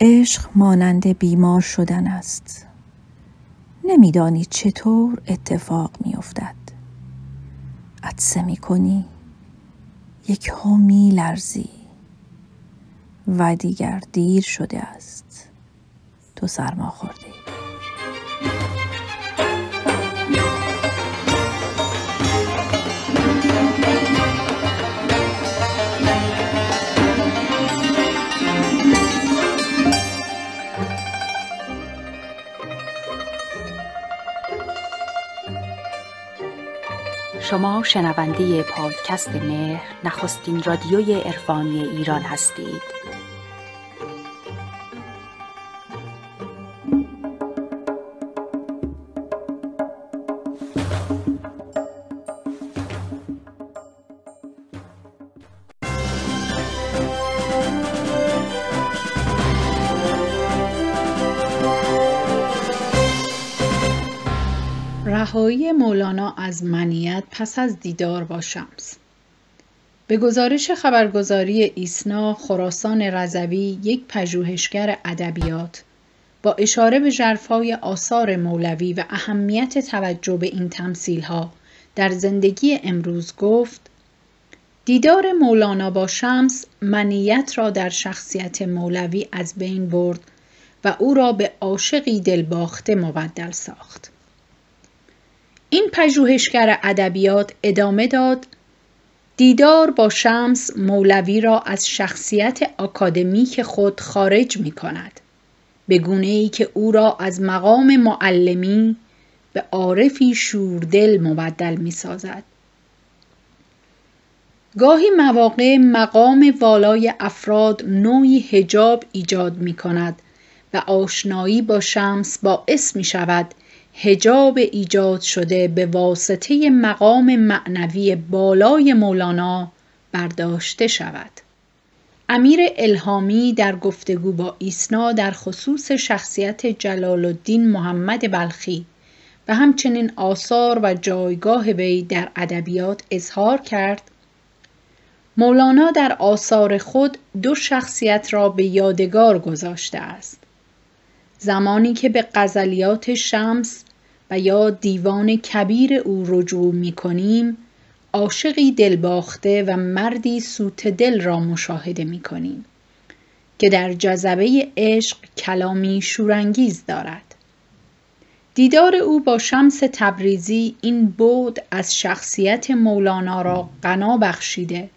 عشق مانند بیمار شدن است. نمیدانی چطور اتفاق میافتد. عطسه می‌کنی. یک می لرزی و دیگر دیر شده است. تو سرما خوردی. شما شنونده پادکست مهر نخستین رادیوی عرفانی ایران هستید. مولانا از منیت پس از دیدار با شمس. به گزارش خبرگزاری ایسنا خراسان رضوی یک پژوهشگر ادبیات با اشاره به ژرفای آثار مولوی و اهمیت توجه به این تمثیلها در زندگی امروز گفت دیدار مولانا با شمس منیت را در شخصیت مولوی از بین برد و او را به عاشقی دلباخته مبدل ساخت. این پژوهشگر ادبیات ادامه داد دیدار با شمس مولوی را از شخصیت آکادمیک خود خارج می کند به گونه ای که او را از مقام معلمی به عارفی شوردل مبدل می سازد. گاهی مواقع مقام والای افراد نوعی هجاب ایجاد می کند و آشنایی با شمس باعث می شود هجاب ایجاد شده به واسطه مقام معنوی بالای مولانا برداشته شود. امیر الهامی در گفتگو با ایسنا در خصوص شخصیت جلال الدین محمد بلخی و همچنین آثار و جایگاه وی در ادبیات اظهار کرد. مولانا در آثار خود دو شخصیت را به یادگار گذاشته است. زمانی که به غزلیات شمس و یا دیوان کبیر او رجوع می کنیم عاشقی دلباخته و مردی سوت دل را مشاهده می کنیم که در جذبه عشق کلامی شورانگیز دارد. دیدار او با شمس تبریزی این بود از شخصیت مولانا را غنا بخشیده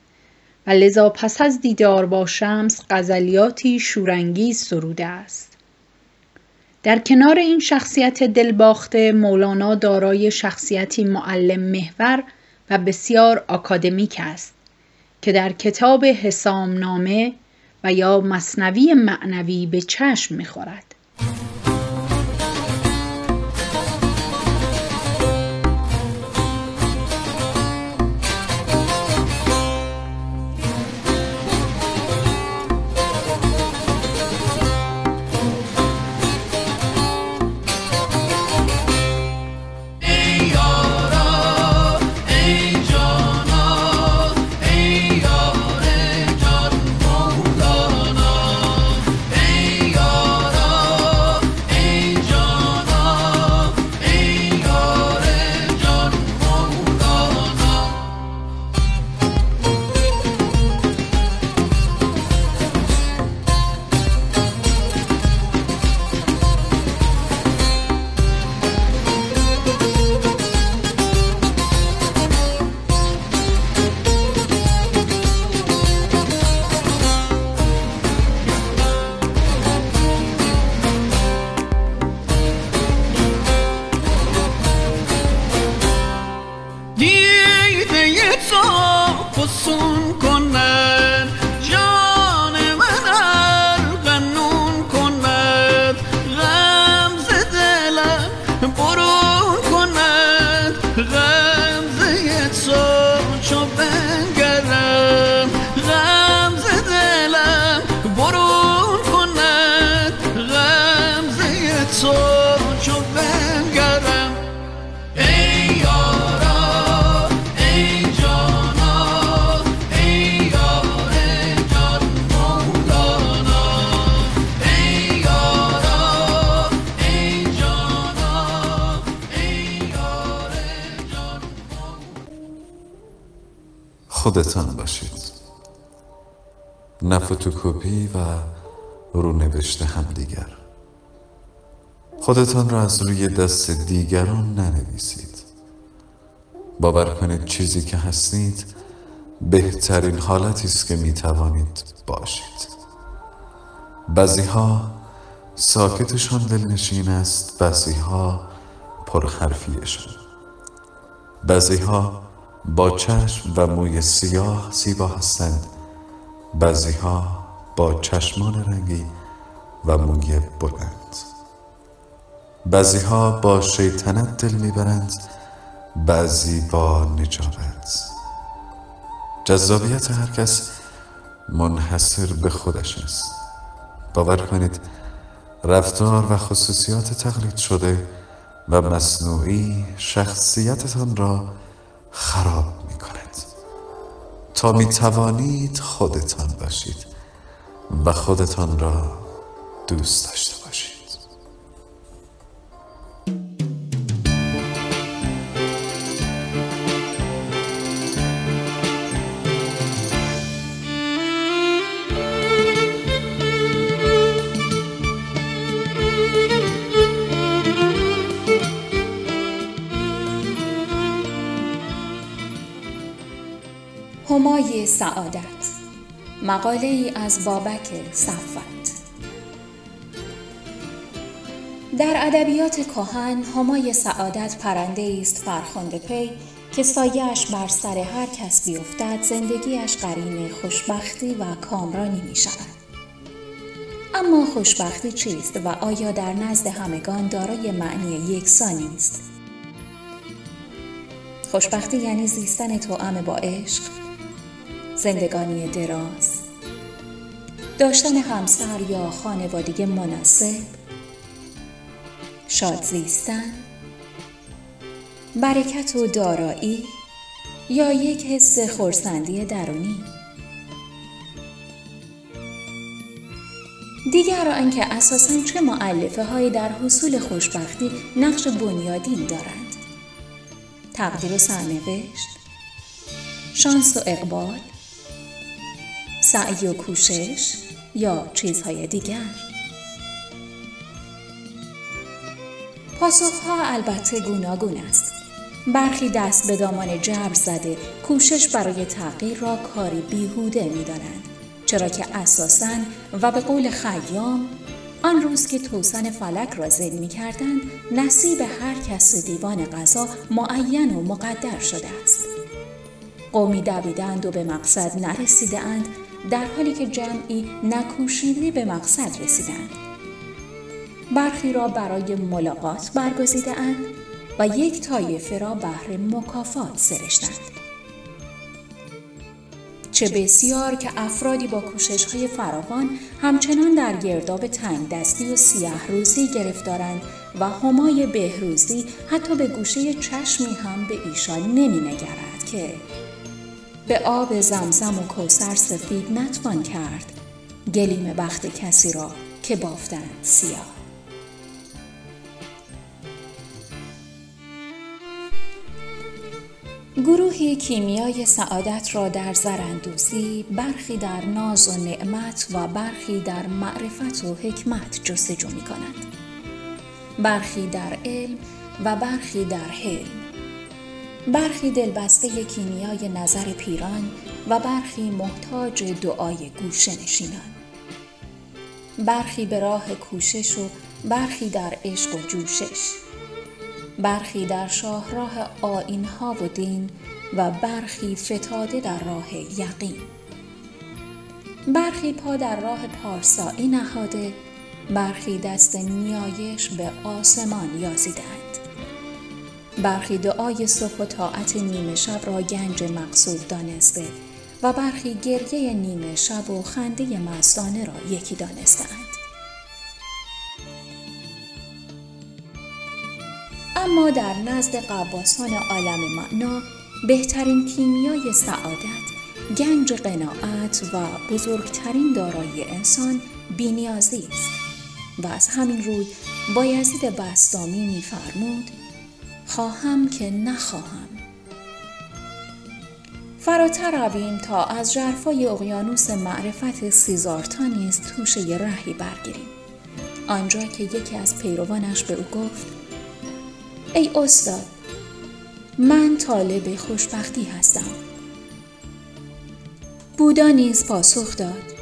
و لذا پس از دیدار با شمس غزلیاتی شورانگیز سروده است. در کنار این شخصیت دلباخته مولانا دارای شخصیتی معلم محور و بسیار آکادمیک است که در کتاب حسامنامه و یا مصنوی معنوی به چشم می‌خورد. خودتان را از روی دست دیگران ننویسید. باور کنید چیزی که هستید بهترین حالتی است که می توانید باشید. بعضی ها ساکتشان دلنشین است بعضی ها پرحرفیشان. بعضی ها با چشم و موی سیاه زیبا هستند. بعضی ها با چشمان رنگی و موی بلند. بعضی ها با شیطنت دل می‌برند بعضی با نجابت. جذابیت هر کس منحصر به خودش است. باور کنید رفتار و خصوصیات تقلید شده و مصنوعی شخصیتتان را خراب می کند تا می توانید خودتان باشید و خودتان را دوست داشته سعادت مقاله ای از بابک صفت در ادبیات کهن همای سعادت پرنده است فرخنده پی که سایش بر سر هر کس بیفتد زندگیش قرین خوشبختی و کامرانی می شود. اما خوشبختی چیست و آیا در نزد همگان دارای معنی یکسانی است؟ خوشبختی یعنی زیستن توأم با عشق زندگانی دراز. داشتن همسر یا خانوادگی مناسب. شاد زیستن. برکت و دارایی. یا یک حس خورسندی درونی. دیگر آنکه اساسا چه معلفه هایی در حصول خوشبختی نقش بنیادین دارند. تقدیر و سرنوشت. شانس و اقبال. سعی و کوشش یا چیزهای دیگر پاسخها البته گوناگون است برخی دست به دامان جبر زده کوشش برای تغییر را کاری بیهوده می دانند. چرا که اساساً و به قول خیام آن روز که توسن فلک را زل می کردن، نصیب هر کس دیوان قضا معین و مقدر شده است. قومی دویدند و به مقصد نرسیده اند در حالی که جمعی نکوشیده به مقصد رسیدند. برخی را برای ملاقات برگزیده اند و یک طایفه را بهر مکافات سرشتند. چه بسیار که افرادی با کوشش های فراوان همچنان در گرداب تنگ دستی و سیاه روزی گرفتارند و همای بهروزی حتی به گوشه چشمی هم به ایشان نمی نگرد که به آب زمزم و کوسر سفید نتوان کرد. گلیم بخت کسی را که بافتند سیاه. گروهی کیمیای سعادت را در زرندوزی برخی در ناز و نعمت و برخی در معرفت و حکمت جستجو می کند. برخی در علم و برخی در حلم. برخی دلبسته کیمیای نظر پیران و برخی محتاج دعای گوشه نشینان. برخی به راه کوشش و برخی در عشق و جوشش. برخی در شاهراه آینها و دین و برخی فتاده در راه یقین. برخی پا در راه پارسایی نهاده برخی دست نیایش به آسمان یازیدند برخی دعای صبح و طاعت نیمه شب را گنج مقصود دانسته و برخی گریه نیمه شب و خنده مستانه را یکی دانستند. اما در نزد قواسان عالم معنا بهترین کیمیای سعادت گنج قناعت و بزرگترین دارایی انسان بینیازی است و از همین روی بایزید بستامی میفرمود خواهم که نخواهم. فراتر رویم تا از جرفای اقیانوس معرفت سیزارتا نیز توشه رهی برگیریم. آنجا که یکی از پیروانش به او گفت ای استاد من طالب خوشبختی هستم. بودا نیز پاسخ داد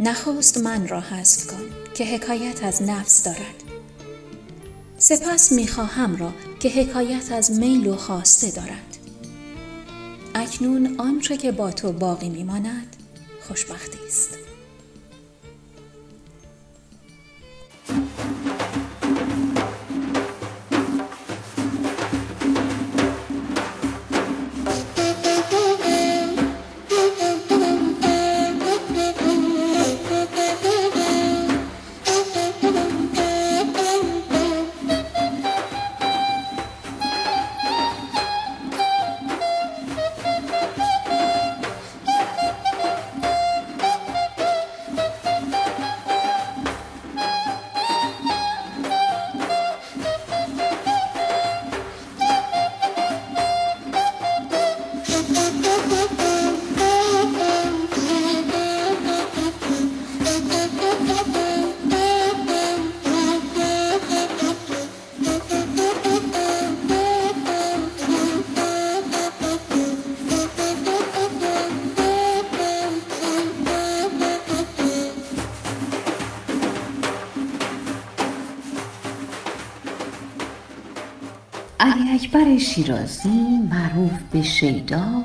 نخست من را حذف کن که حکایت از نفس دارد. سپس می‌خواهم را که حکایت از میل و خواسته دارد. اکنون آنچه که با تو باقی میماند خوشبختی است. اکبر شیرازی معروف به شیدا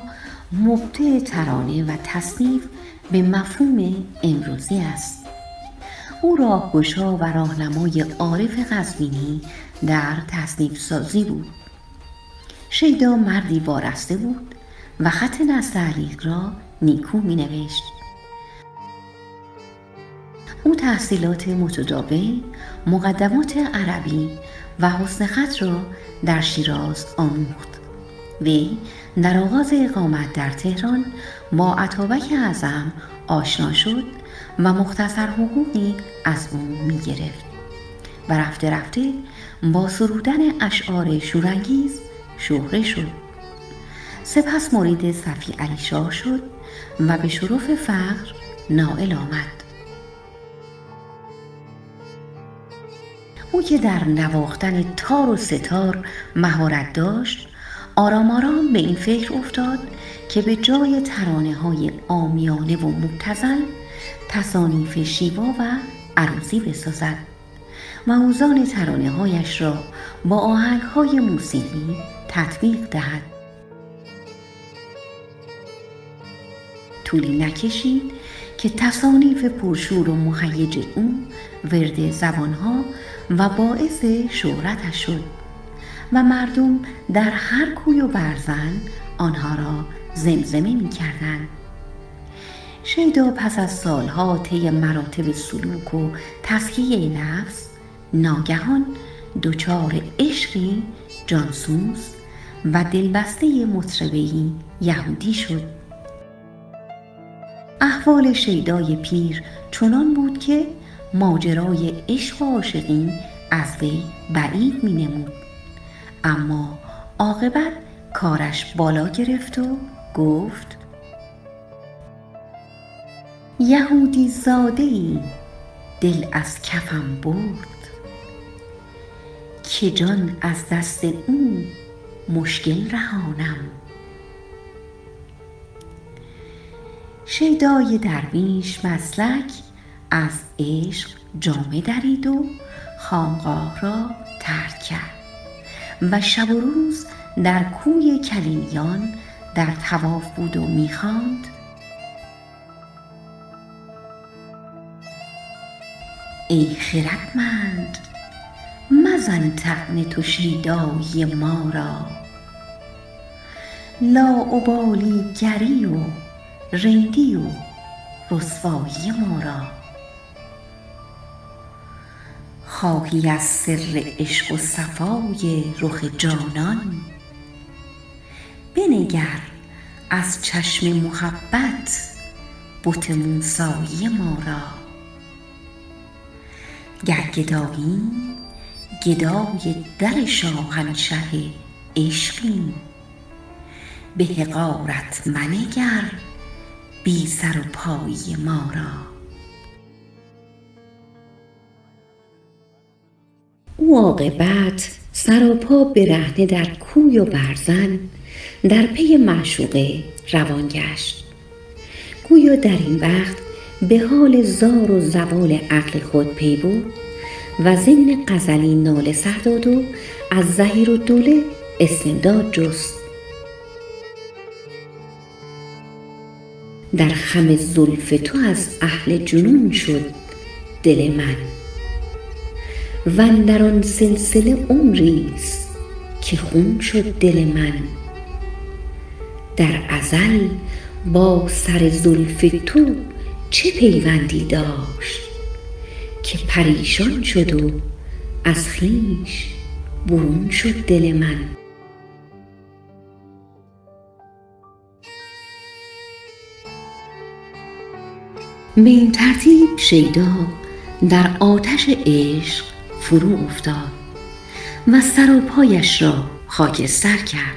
مبدع ترانه و تصنیف به مفهوم امروزی است. او راهگشا و راهنمای عارف قزوینی در تصنیف سازی بود. شیدا مردی وارسته بود و خط نستعلیق را نیکو می نوشت او تحصیلات متداول مقدمات عربی و حسن خط را در شیراز آموخت. وی در آغاز اقامت در تهران با عطابک اعظم آشنا شد و مختصر حقوقی از او می گرفت و رفته رفته با سرودن اشعار شورانگیز شهره شد. سپس مرید صفی علی شاه شد و به شرف فقر نائل آمد. او که در نواختن تار و ستار مهارت داشت آرام آرام به این فکر افتاد که به جای ترانه های آمیانه و مبتزل تصانیف شیوا و عروسی بسازد. و اوزان ترانه هایش را با آهنگ های موسیقی تطبیق دهد. طولی نکشید که تصانیف پرشور و مهیج او ورد زبانها و باعث شهرتش شد و مردم در هر کوی و برزن آنها را زمزمه می کردن. شیدا پس از سالها طی مراتب سلوک و تسکیه نفس ناگهان دچار عشقی جانسوز و دلبسته مطربهای یهودی شد احوال شیدای پیر چنان بود که ماجرای عشق و عاشقی از وی بعید می نمود. اما عاقبت کارش بالا گرفت و گفت یهودی زاده ای دل از کفم برد که جان از دست او مشکل رهانم شیدای درویش مسلک از عشق جامه درید و خانقاه را ترک کرد و شب و روز در کوی کلینیان در تواف بود و می‌خواند ای خردمند مزن طعن تو شیدای ما را. لاابالی گری و رندی و رسوایی ما را. خواهی از سر عشق و صفای رخ جانان. بنگر از چشم محبت بت موسایی ما را. گر گداییم گدای در شاهنشه عشقیم به حقارت منگر بی سر و پایی ما را. عاقبت سر و پا برهنه در کوی و برزن در پی معشوقه روان گشت. گویا در این وقت به حال زار و زوال عقل خود پی بود و ضمن غزلی ناله سر داد و از زهیر و دوله استمداد جست. در خم زلف تو از اهل جنون شد دل من. و در آن سلسله عمریست که خون شد دل من. در ازل با سر زلف تو چه پیوندی داشت که پریشان شد و از خویش برون شد دل من. به این ترتیب شیدا در آتش عشق فرو افتاد و سر و پایش را خاکستر کرد.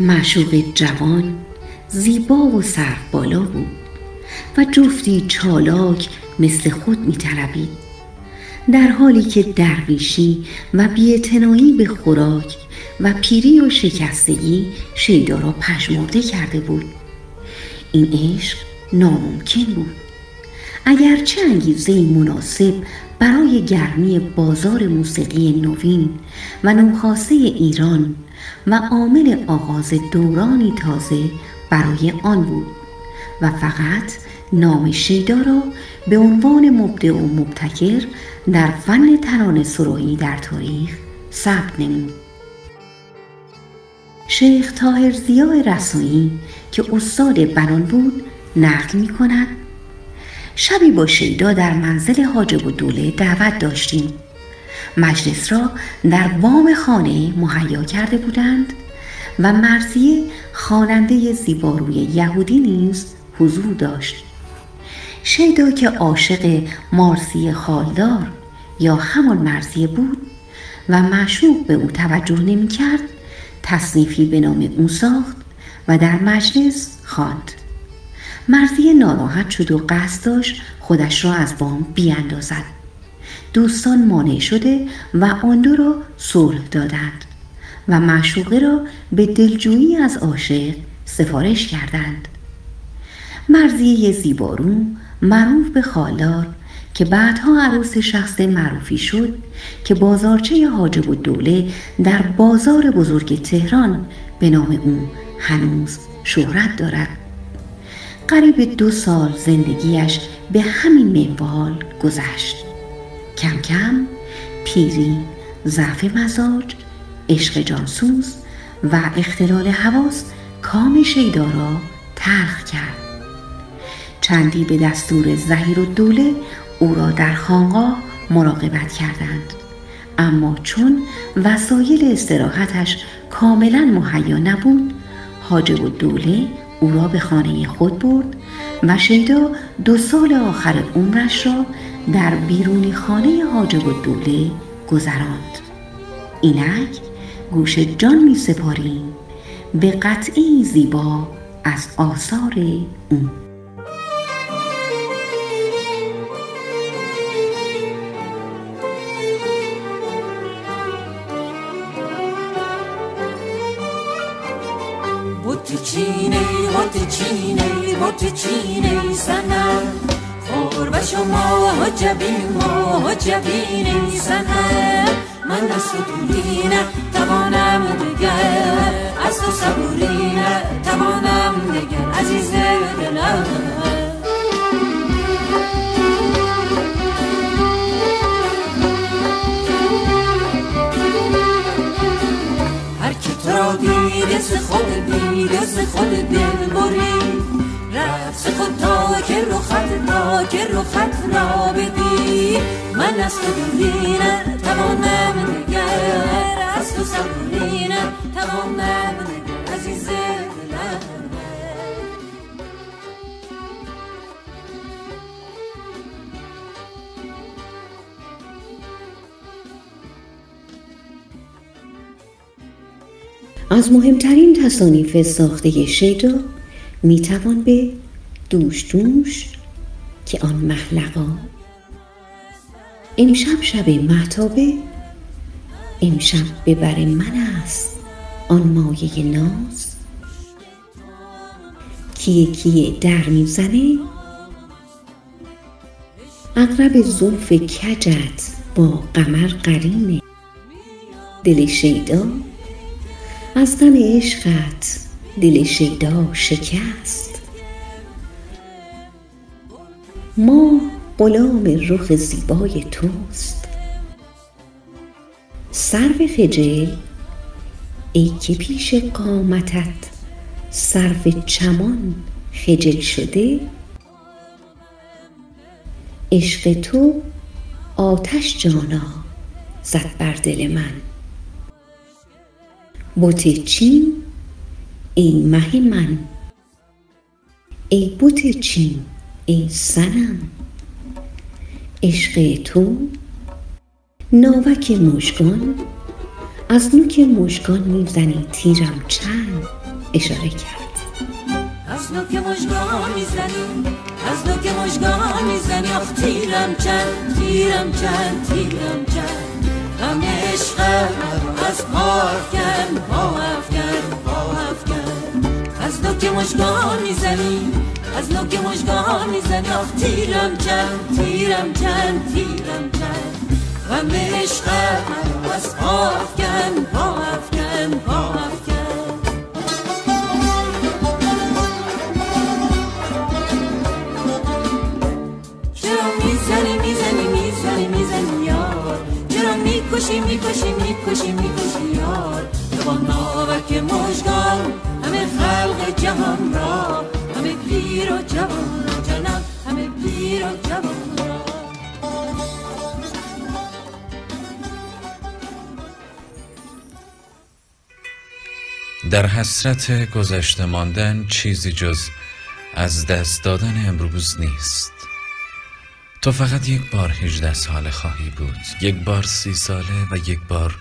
معشوق جوان زیبا و سر بالا بود و جفتی چالاک مثل خود می در حالی که درویشی و بیعتنایی به خوراک و پیری و شکستگی شیدا را پشمرده کرده بود. این عشق ناممکن بود. اگرچه انگیزه مناسب برای گرمی بازار موسیقی نوین و نوخاسته ایران و عامل آغاز دورانی تازه برای آن بود و فقط نام شیدا را به عنوان مبدع و مبتکر در فن ترانه سرایی در تاریخ ثبت نمود. شیخ تاهر زیای رسایی که استاد بنان بود نقل می کند شبی با شیدا در منزل حاجب و دوله دعوت داشتیم مجلس را در بام خانه مهیا کرده بودند و مرزیه خواننده زیباروی یهودی نیز حضور داشت شیدا که عاشق مارسی خالدار یا همان مرزیه بود و معشوق به او توجه نمی کرد تصنیفی به نام او ساخت و در مجلس خواند. مرزی ناراحت شد و قصد داشت خودش را از بام بیاندازد. دوستان مانع شده و آن دو را صلح دادند و معشوقه را به دلجویی از عاشق سفارش کردند. مرزیه زیبارو معروف به خالدار که بعدها عروس شخص معروفی شد که بازارچه حاجب و دوله در بازار بزرگ تهران به نام او هنوز شهرت دارد. قریب دو سال زندگیش به همین منوال گذشت. کم کم پیری ضعف مزاج عشق جانسوز و اختلال حواس کام شیدا را تلخ کرد. چندی به دستور زهیر و دوله او را در خانقاه مراقبت کردند. اما چون وسایل استراحتش کاملا مهیا نبود حاجب و دوله او را به خانه خود برد و شیدا دو سال آخر عمرش را در بیرونی خانه حاجب و دوله گذراند. اینک گوش جان می سپاریم به قطعی زیبا از آثار اون. چینه بوت چینه سنم خور شما حجبین و حجبین سنم من دست دوری توانم دگر. از تو صبوری توانم دگر. عزیز دلم. خود دل بری. رفت خود تا که رو خط تا که رو خط را بدی. من از تو دوری توانم نگر از تو صبوری توانم از مهمترین تصانیف ساخته شیدا می‌توان به دوش دوش که آن محلقا امشب شب محتابه امشب به بر من است آن مایه ناز. کیه کیه در می‌زنه؟ اقرب زلف کجت با قمر قرینه. دل شیدا از غم عشقت دل شیدا شکست. ما غلام رخ زیبای توست. سرو خجل ای که پیش قامتت سرو چمان خجل شده. عشق تو آتش جانا زد بر دل من. بت چین ای مه من. ای بت چین ای سنم عشق تو ناوک مژگان. از نوک مژگان می‌زنی تیرم چند؟ اشاره کرد. از نوک مژگان می‌زنی از نوک مژگان می‌زنی. آخ تیرم چند تیرم چند تیرم چند. غم عشقم از پا افکن افکن از نوک می‌زنی از نوک مژگان می‌زنی. آخ تیرم چند تیرم چند تیرم غم عشقم از پا افکن پا افکن افکن می‌کشی می‌کشی می‌کشی می‌کشی یار. تو با ناوک مژگان همه خلق جهان را. همه پیر و جوان را جانم همه پیر و جوان در حسرت گذشته ماندن چیزی جز از دست دادن امروز نیست. تو فقط یک بار هجده ساله خواهی بود. یک بار سی ساله و یک بار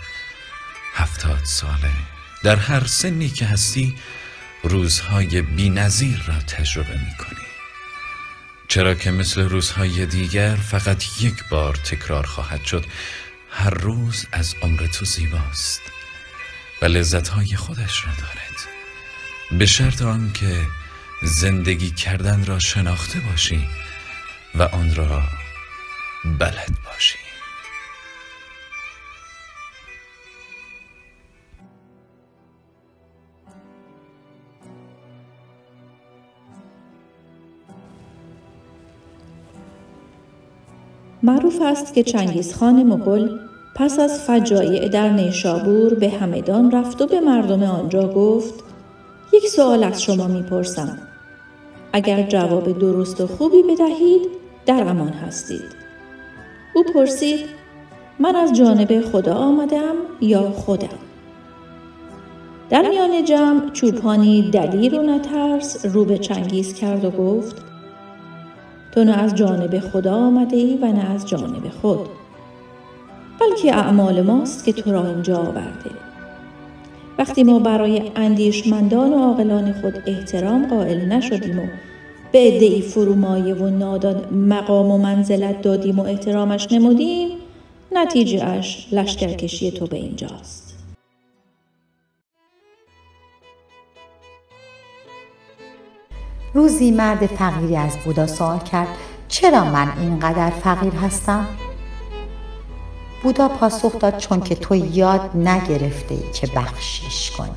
هفتاد ساله. در هر سنی که هستی روزهای بی نظیر را تجربه می کنی چرا که مثل روزهای دیگر فقط یک بار تکرار خواهد شد. هر روز از عمر تو زیباست و لذتهای خودش را دارد. به شرط آنکه زندگی کردن را شناخته باشی. و آن را بلد باشی معروف است که چنگیزخان مغول پس از فجایع در نیشابور به همدان رفت و به مردم آنجا گفت یک سوال از شما می‌پرسم. اگر جواب درست و خوبی بدهید در امان هستید. او پرسید من از جانب خدا آمدم یا خودم؟ در میان جمع چوپانی دلیر و نترس رو به چنگیز کرد و گفت تو نه از جانب خدا آمده ای و نه از جانب خود. بلکه اعمال ماست که تو را اینجا آورده. وقتی ما برای اندیشمندان و عاقلان خود احترام قائل نشدیم و به عدهای فرومایه و نادان مقام و منزلت دادیم و احترامش نمودیم نتیجه اش لشکرکشی تو به اینجاست روزی مرد فقیری از بودا سوال کرد چرا من اینقدر فقیر هستم؟ بودا پاسخ داد چون که تو یاد نگرفته ای که بخشش کنی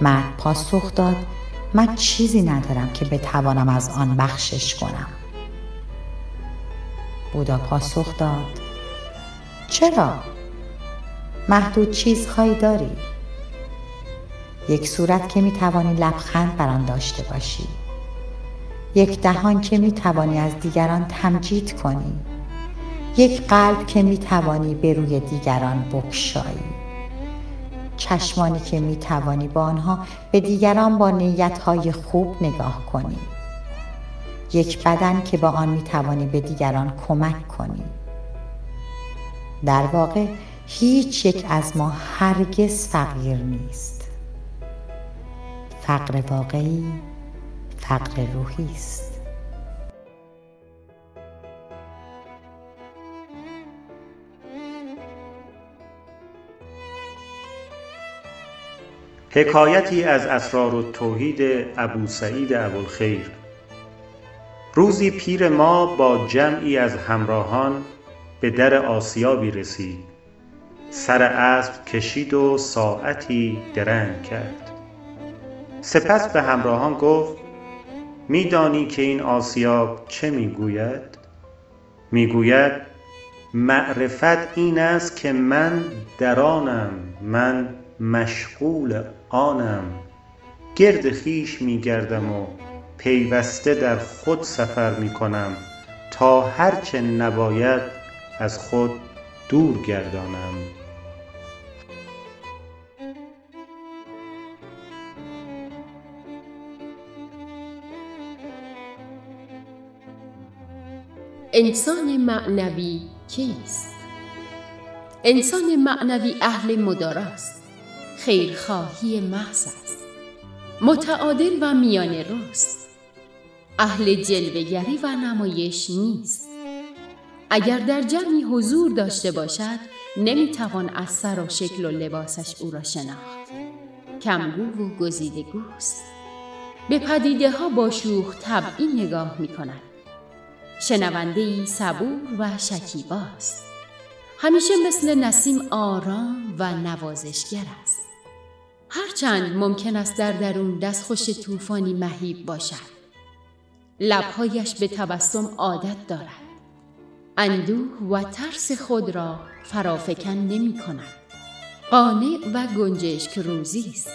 مرد پاسخ داد من چیزی ندارم که بتوانم از آن بخشش کنم. بودا پاسخ داد. چرا؟ محدود چیزهایی داری. یک صورت که می توانی لبخند بر داشته باشی. یک دهان که می توانی از دیگران تمجید کنی. یک قلب که می توانی به روی دیگران بکشایی. چشمانی که می توانی با آنها به دیگران با نیتهای خوب نگاه کنی. یک بدن که با آن می توانی به دیگران کمک کنی. در واقع هیچ یک از ما هرگز فقیر نیست. فقر واقعی فقر روحی است. حکایتی از اسرار التوحید ابو سعید ابوالخیر. روزی پیر ما با جمعی از همراهان به در آسیابی رسید. سر اسب کشید و ساعتی درنگ کرد. سپس به همراهان گفت می دانی که این آسیاب چه می گوید؟ می گوید معرفت این است که من در آنم من مشغول آنم گرد خویش می گردم و پیوسته در خود سفر می کنم تا هرچه نباید از خود دور گردانم انسان معنوی کیست؟ انسان معنوی اهل مداراست خیرخواهی محض است. متعادل و میان روست اهل جلوهگری و نمایش نیست. اگر در جمعی حضور داشته باشد نمی‌توان از سر و شکل و لباسش او را شناخت. کمگو و گزیده گوست به پدیده ها با شوخ طبعی نگاه می کند شنونده ای صبور و شکیباست همیشه مثل نسیم آرام و نوازشگر است. هرچند ممکن است در درون دستخوش طوفانی مهیب باشد. لبهایش به تبسم عادت دارد. اندوه و ترس خود را فرافکن نمی کند. قانع و گنجشک روزی است.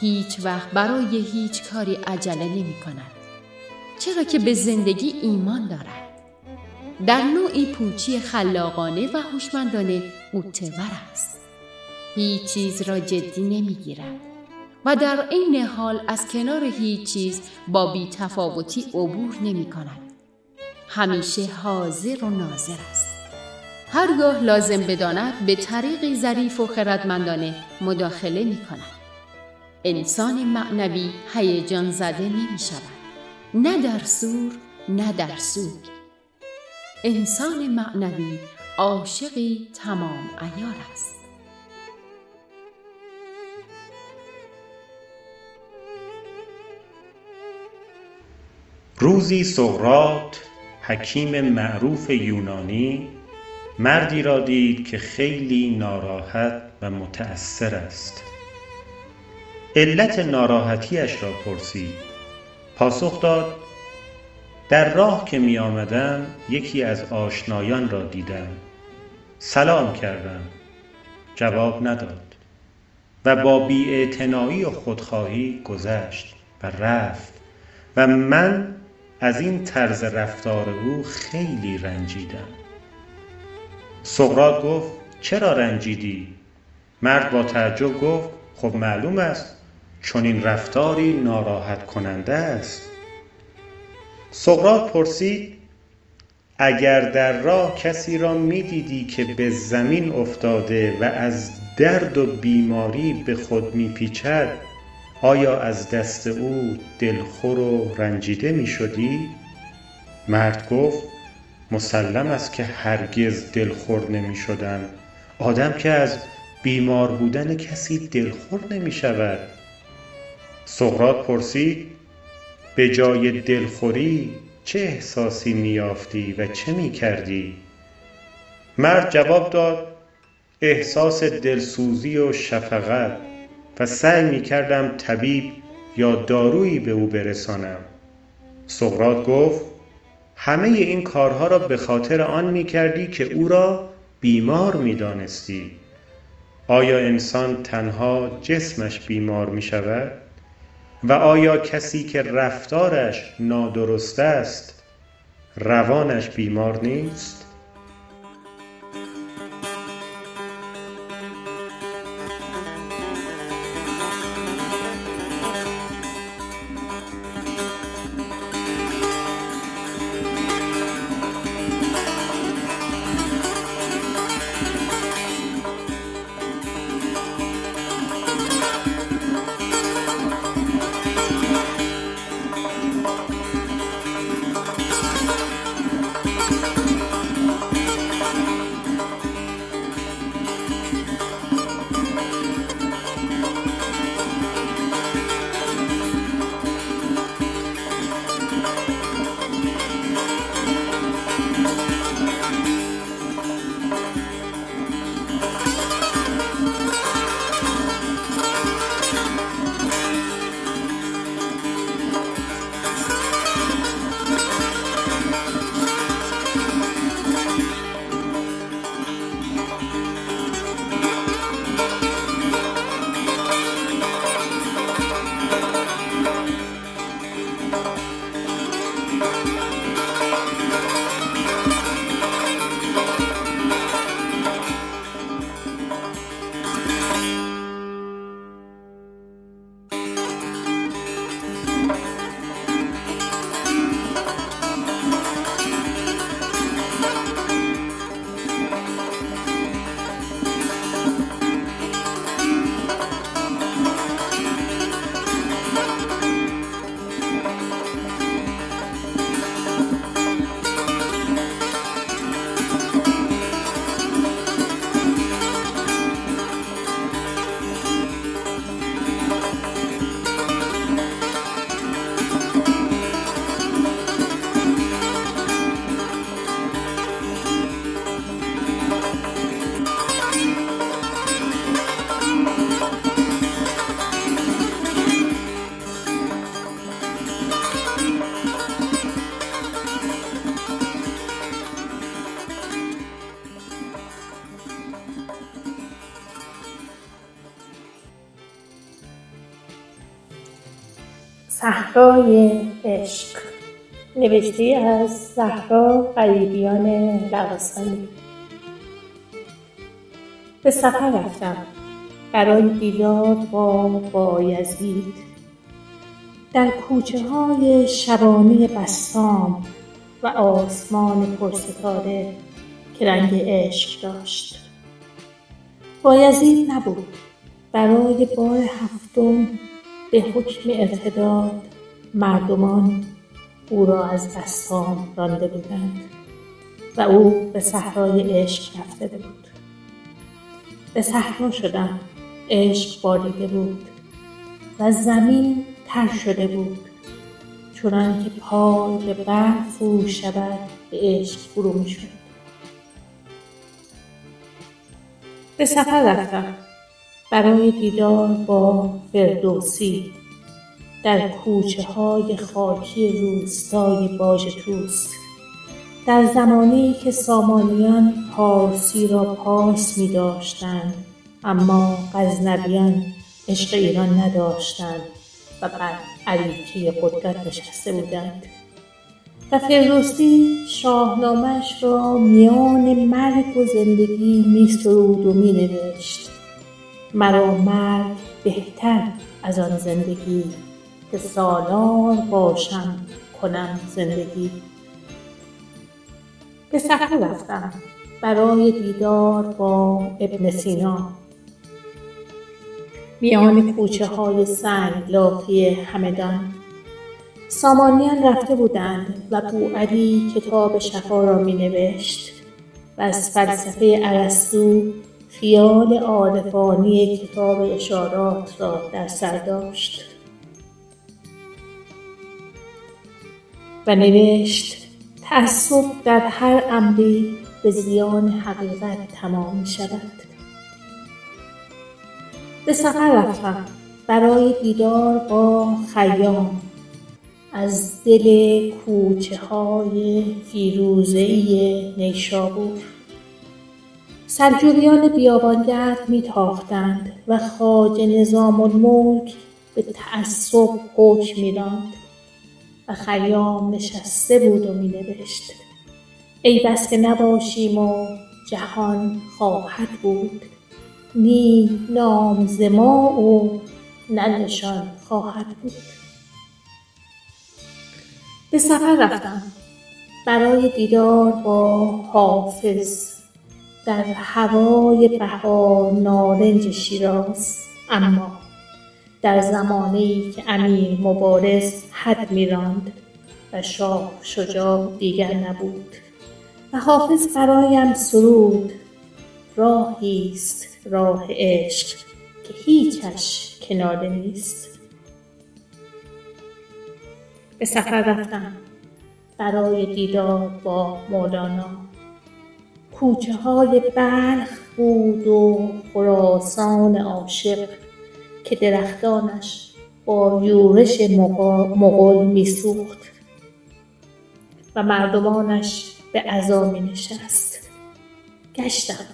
هیچ وقت برای هیچ کاری عجله نمی کند. چرا که به زندگی ایمان دارد. در نوعی پوچی خلاقانه و هوشمندانه متور است. هیچ چیز را جدی نمی‌گیرد و در عین حال از کنار هیچ چیز با بیتفاوتی عبور نمی کند. همیشه حاضر و ناظر است. هرگاه لازم بداند به طریقی ظریف و خردمندانه مداخله می کند. انسان معنوی هیجان زده نمی شود. نه در سور نه در سوگ. انسان معنوی عاشقی تمام ایار است. روزی سقراط حکیم معروف یونانی مردی را دید که خیلی ناراحت و متأثر است. علت ناراحتیش را پرسید. پاسخ داد در راه که می آمدم یکی از آشنایان را دیدم. سلام کردم. جواب نداد و با بیاعتنایی و خودخواهی گذشت و رفت و من از این طرز رفتار او خیلی رنجیدم. سقراط گفت چرا رنجیدی؟ مرد با تعجب گفت خب معلوم است چون این رفتاری ناراحت کننده است. سقراط پرسید اگر در راه کسی را می دیدی که به زمین افتاده و از درد و بیماری به خود می پیچد آیا از دست او دلخور و رنجیده می شدی؟ مرد گفت مسلم است که هرگز دلخور نمی شدم آدم که از بیمار بودن کسی دلخور نمی شود سقراط پرسید به جای دلخوری چه احساسی می یافتی و چه می کردی؟ مرد جواب داد احساس دلسوزی و شفقت و سعی می کردم طبیب یا دارویی به او برسانم سقراط گفت همه این کارها را به خاطر آن می کردی که او را بیمار می دانستی آیا انسان تنها جسمش بیمار می شود؟ و آیا کسی که رفتارش نادرست است روانش بیمار نیست؟ صحرای عشق. نوشته از زهرا غریبیان لغسانی به سفر رفتم. برای دیدار با بایزید در کوچه های شبانه بسام و آسمان پرستاره که رنگ عشق داشت. بایزید نبود. برای بار هفتم به حکم ارتداد مردمان او را از بسام رانده بودند و او به صحرای عشق رفته بود. به صحرا شدم عشق باریده بود و زمین تر شده بود چنان که پای به برف فرو شود به عشق فرو می شد به سفر رفتم برای دیدار با فردوسی. در کوچه های خاکی روستای باج توست. در زمانی که سامانیان پارسی را پاس می داشتند اما غزنویان عشق ایران نداشتند و بر عریکه قدرت نشسته بودند. و فردوسی شاهنامهش را میان مرگ و زندگی می سرود و می نوشت مرا مرگ بهتر از آن زندگی که سالار باشم کنم زندگی. به سفر رفتم برای دیدار با ابن سینا. میان کوچه های سنگ لافی همدان. سامانیان رفته بودند و علی کتاب شفا را می نوشت و از فلسفه عرستو خیال عارفانی کتاب اشارات را در سر داشت. و نوشت تعصب در هر امری به زیان حقیقت تمام می شود. به سفر رفتم برای دیدار با خیام. از دل کوچه های فیروزهی نیشابور. سلجوقیان بیابانگرد میتاختند و خاج نظام الملک به تعصب حکم میراند و خیام نشسته بود و مینوشت. ای بس که نباشیم و جهان خواهد بود. نی نام ز و نه نشان خواهد بود. به سفر رفتم. برای دیدار با حافظ. در هوای بهار نارنج شیراز. اما در زمانی که امیر مبارز حد میراند و شاه شجاع دیگر نبود و حافظ برایم سرود راهی است راه عشق که هیچش کناره نیست. به سفر رفتم برای دیدار با مولانا. کوچه های بلخ بود و خراسان عاشق که درختانش با یورش مغول میسوخت و مردمانش به عزا می نشست گشتم.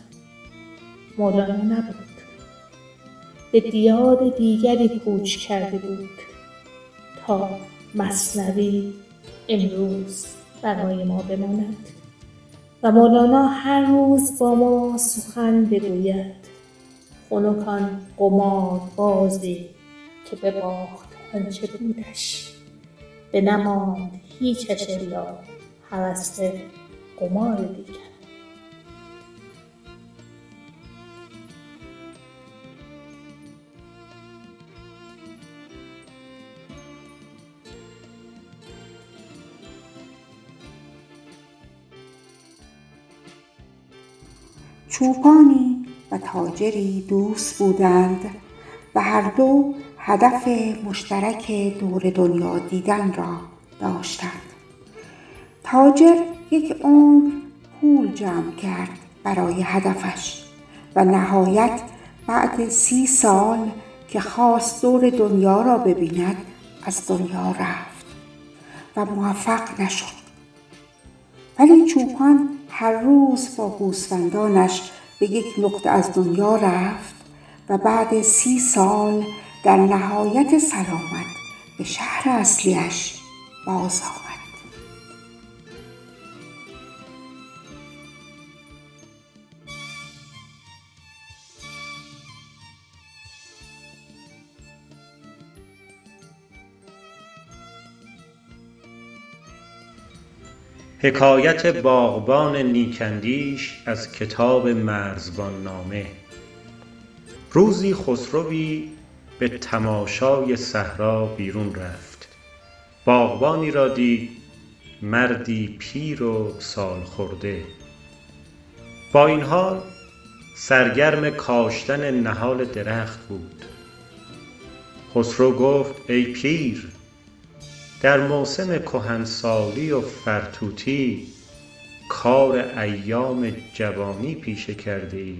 مولانا نبود. به دیار دیگری کوچ کرده بود تا مصنوی امروز برای ما بماند. و مولانا هر روز با ما سخن بگوید. خنکان قمار بازی که بباخت آنچه بودش. بنماند هیچش الا هوس قمار دیگر. چوپانی و تاجری دوست بودند و هر دو هدف مشترک دور دنیا دیدن را داشتند. تاجر یک عمر پول جمع کرد برای هدفش و نهایت بعد سی سال که خواست دور دنیا را ببیند از دنیا رفت و موفق نشد. ولی چوپان هر روز با گوسفندانش به یک نقطه از دنیا رفت و بعد سی سال در نهایت سلامت به شهر اصلیش باز آمد. حکایت باغبان نیکندیش از کتاب مرزبان نامه. روزی خسروی به تماشای صحرا بیرون رفت. باغبانی را دید مردی پیر و سالخورده با این حال سرگرم کاشتن نهال درخت بود. خسرو گفت ای پیر در موسم کهنسالی و فرتوتی کار ایام جوانی پیشه کرده ای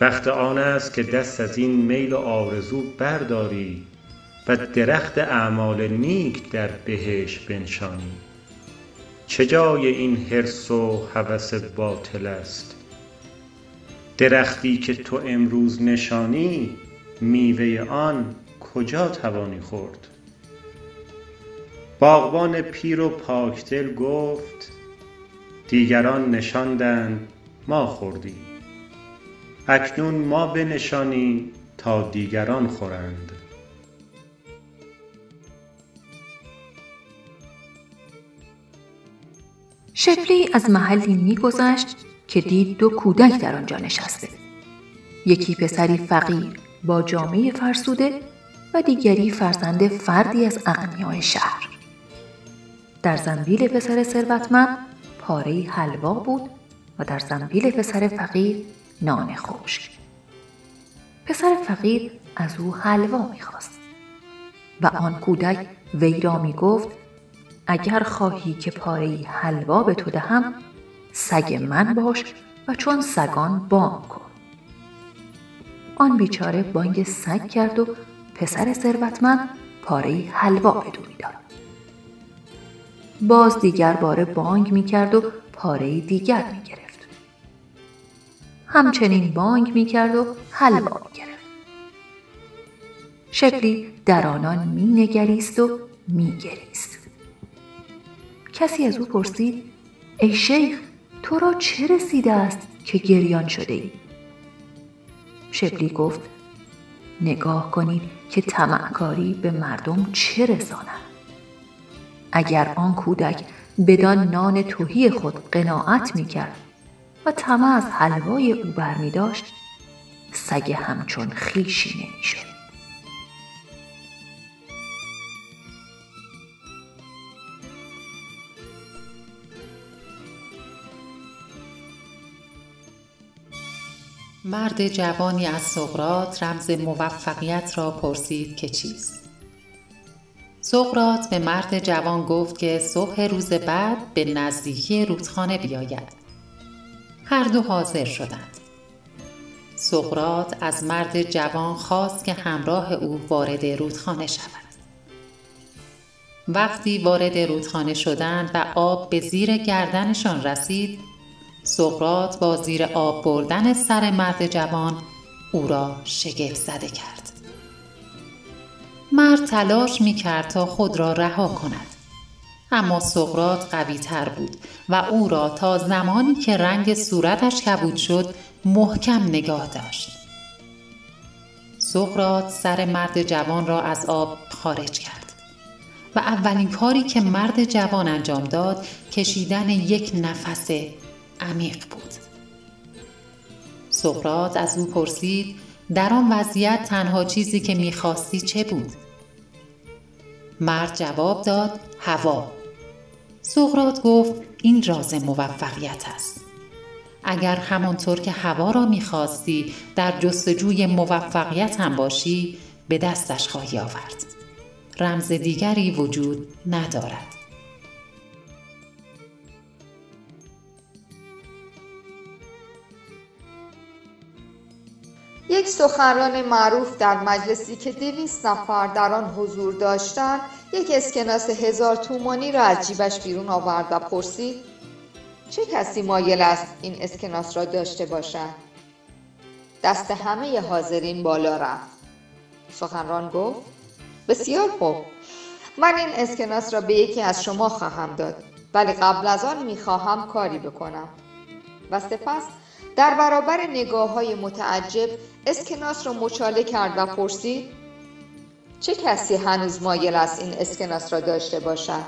وقت آن است که دست از این میل و آرزو برداری و درخت اعمال نیک در بهشت بنشانی. چه جای این حرص و هوس باطل است؟ درختی که تو امروز نشانی میوه آن کجا توانی خورد؟ باغبان پیر و پاکدل گفت دیگران نشاندند ما خوردیم. اکنون ما بنشانیم تا دیگران خورند. شبلی از محلی میگذشت که دید دو کودک در آنجا نشسته. یکی پسری فقیر با جامعه فرسوده و دیگری فرزند فردی از اغنیای شهر. در زنبیل پسر ثروتمند پاره حلوا بود و در زنبیل پسر فقیر نان خشک. پسر فقیر از او حلوا می‌خواست و آن کودک وی را می‌گفت اگر خواهی که پاره حلوا به تو دهم سگ من باش و چون سگان بانگ کن. آن بیچاره بانگ سگ کرد و پسر ثروتمند پاره حلوا بدو می‌داد. باز دیگر باره بانگ می کرد و پاره دیگر می گرفت. همچنین بانگ می کرد و حلوا می گرفت. شکلی در آنان می نگریست و می گریست. کسی از او پرسید ای شیخ تو را چه رسیده است که گریان شده ای؟ شبلی گفت نگاه کنید که طمعکاری به مردم چه رساند اگر آن کودک بدان نان توهی خود قناعت می کرد و طمع از حلوای او برمی داشت سگ همچون خیشی نمی شد. مرد جوانی از سقرات رمز موفقیت را پرسید که چیست سقرات به مرد جوان گفت که صبح روز بعد به نزدیکی رودخانه بیاید. هر دو حاضر شدند. سقرات از مرد جوان خواست که همراه او وارد رودخانه شود. وقتی وارد رودخانه شدند و آب به زیر گردنشان رسید، سقرات با زیر آب بردن سر مرد جوان او را شگفت زده کرد. مرد تلاش می کرد تا خود را رها کند. اما سقرات قوی تر بود و او را تا زمانی که رنگ صورتش کبود شد محکم نگاه داشت. سقرات سر مرد جوان را از آب خارج کرد و اولین کاری که مرد جوان انجام داد کشیدن یک نفس عمیق بود. سقرات از او پرسید در آن وضعیت تنها چیزی که می‌خواستی چه بود؟ مرد جواب داد هوا. سقرات گفت این راز موفقیت است. اگر همانطور که هوا را می‌خواستی در جستجوی موفقیت هم باشی به دستش خواهی آورد. رمز دیگری وجود ندارد. یک سخنران معروف در مجلسی که دویست نفر در آن حضور داشتند یک اسکناس هزار تومانی را از جیبش بیرون آورد و پرسید چه کسی مایل است این اسکناس را داشته باشد؟ دست همه حاضرین بالا رفت. سخنران گفت بسیار خوب. من این اسکناس را به یکی از شما خواهم داد. ولی قبل از آن می‌خواهم کاری بکنم. و سپس در برابر نگاه های متعجب اسکناس را مچاله کرد و پرسید چه کسی هنوز مایل است این اسکناس را داشته باشد؟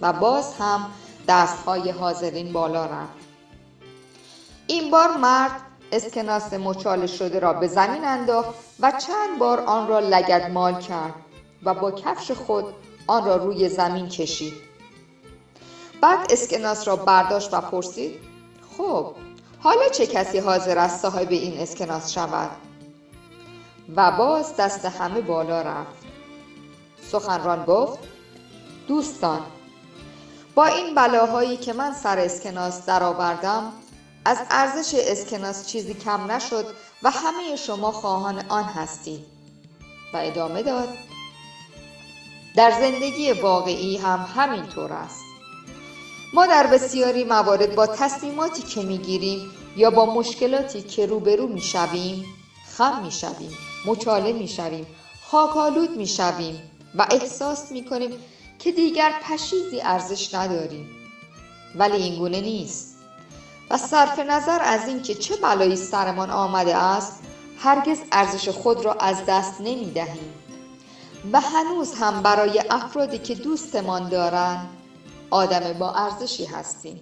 و باز هم دستهای حاضرین بالا رفت. این بار مرد اسکناس مچاله شده را به زمین انداخت و چند بار آن را لگد مال کرد و با کفش خود آن را روی زمین کشید. بعد اسکناس را برداشت و پرسید خب حالا چه کسی حاضر است صاحب این اسکناس شود؟ و باز دست همه بالا رفت. سخنران گفت دوستان با این بلاهایی که من سر اسکناس درآوردم از ارزش اسکناس چیزی کم نشد و همه شما خواهان آن هستید. و ادامه داد در زندگی واقعی هم همینطور است. ما در بسیاری موارد با تصمیماتی که می‌گیریم یا با مشکلاتی که روبرو می‌شویم خم می‌شویم مچاله می‌شویم خاکالود می‌شویم و احساس می‌کنیم که دیگر پشیزی ارزش نداریم. ولی این گونه نیست. و صرف نظر از اینکه چه بلایی سرمان آمده است هرگز ارزش خود را از دست نمی دهیم و هنوز هم برای افرادی که دوستمان دارند آدم با ارزشی هستیم.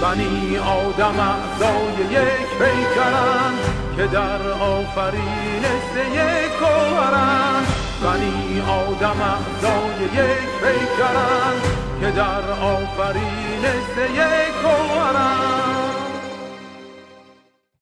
بنی آدم اعضای یک پیکرند که در آفرینش یک گوهرند بنی آدم اعضای یک پیکرند که در آفرینش یک گوهرند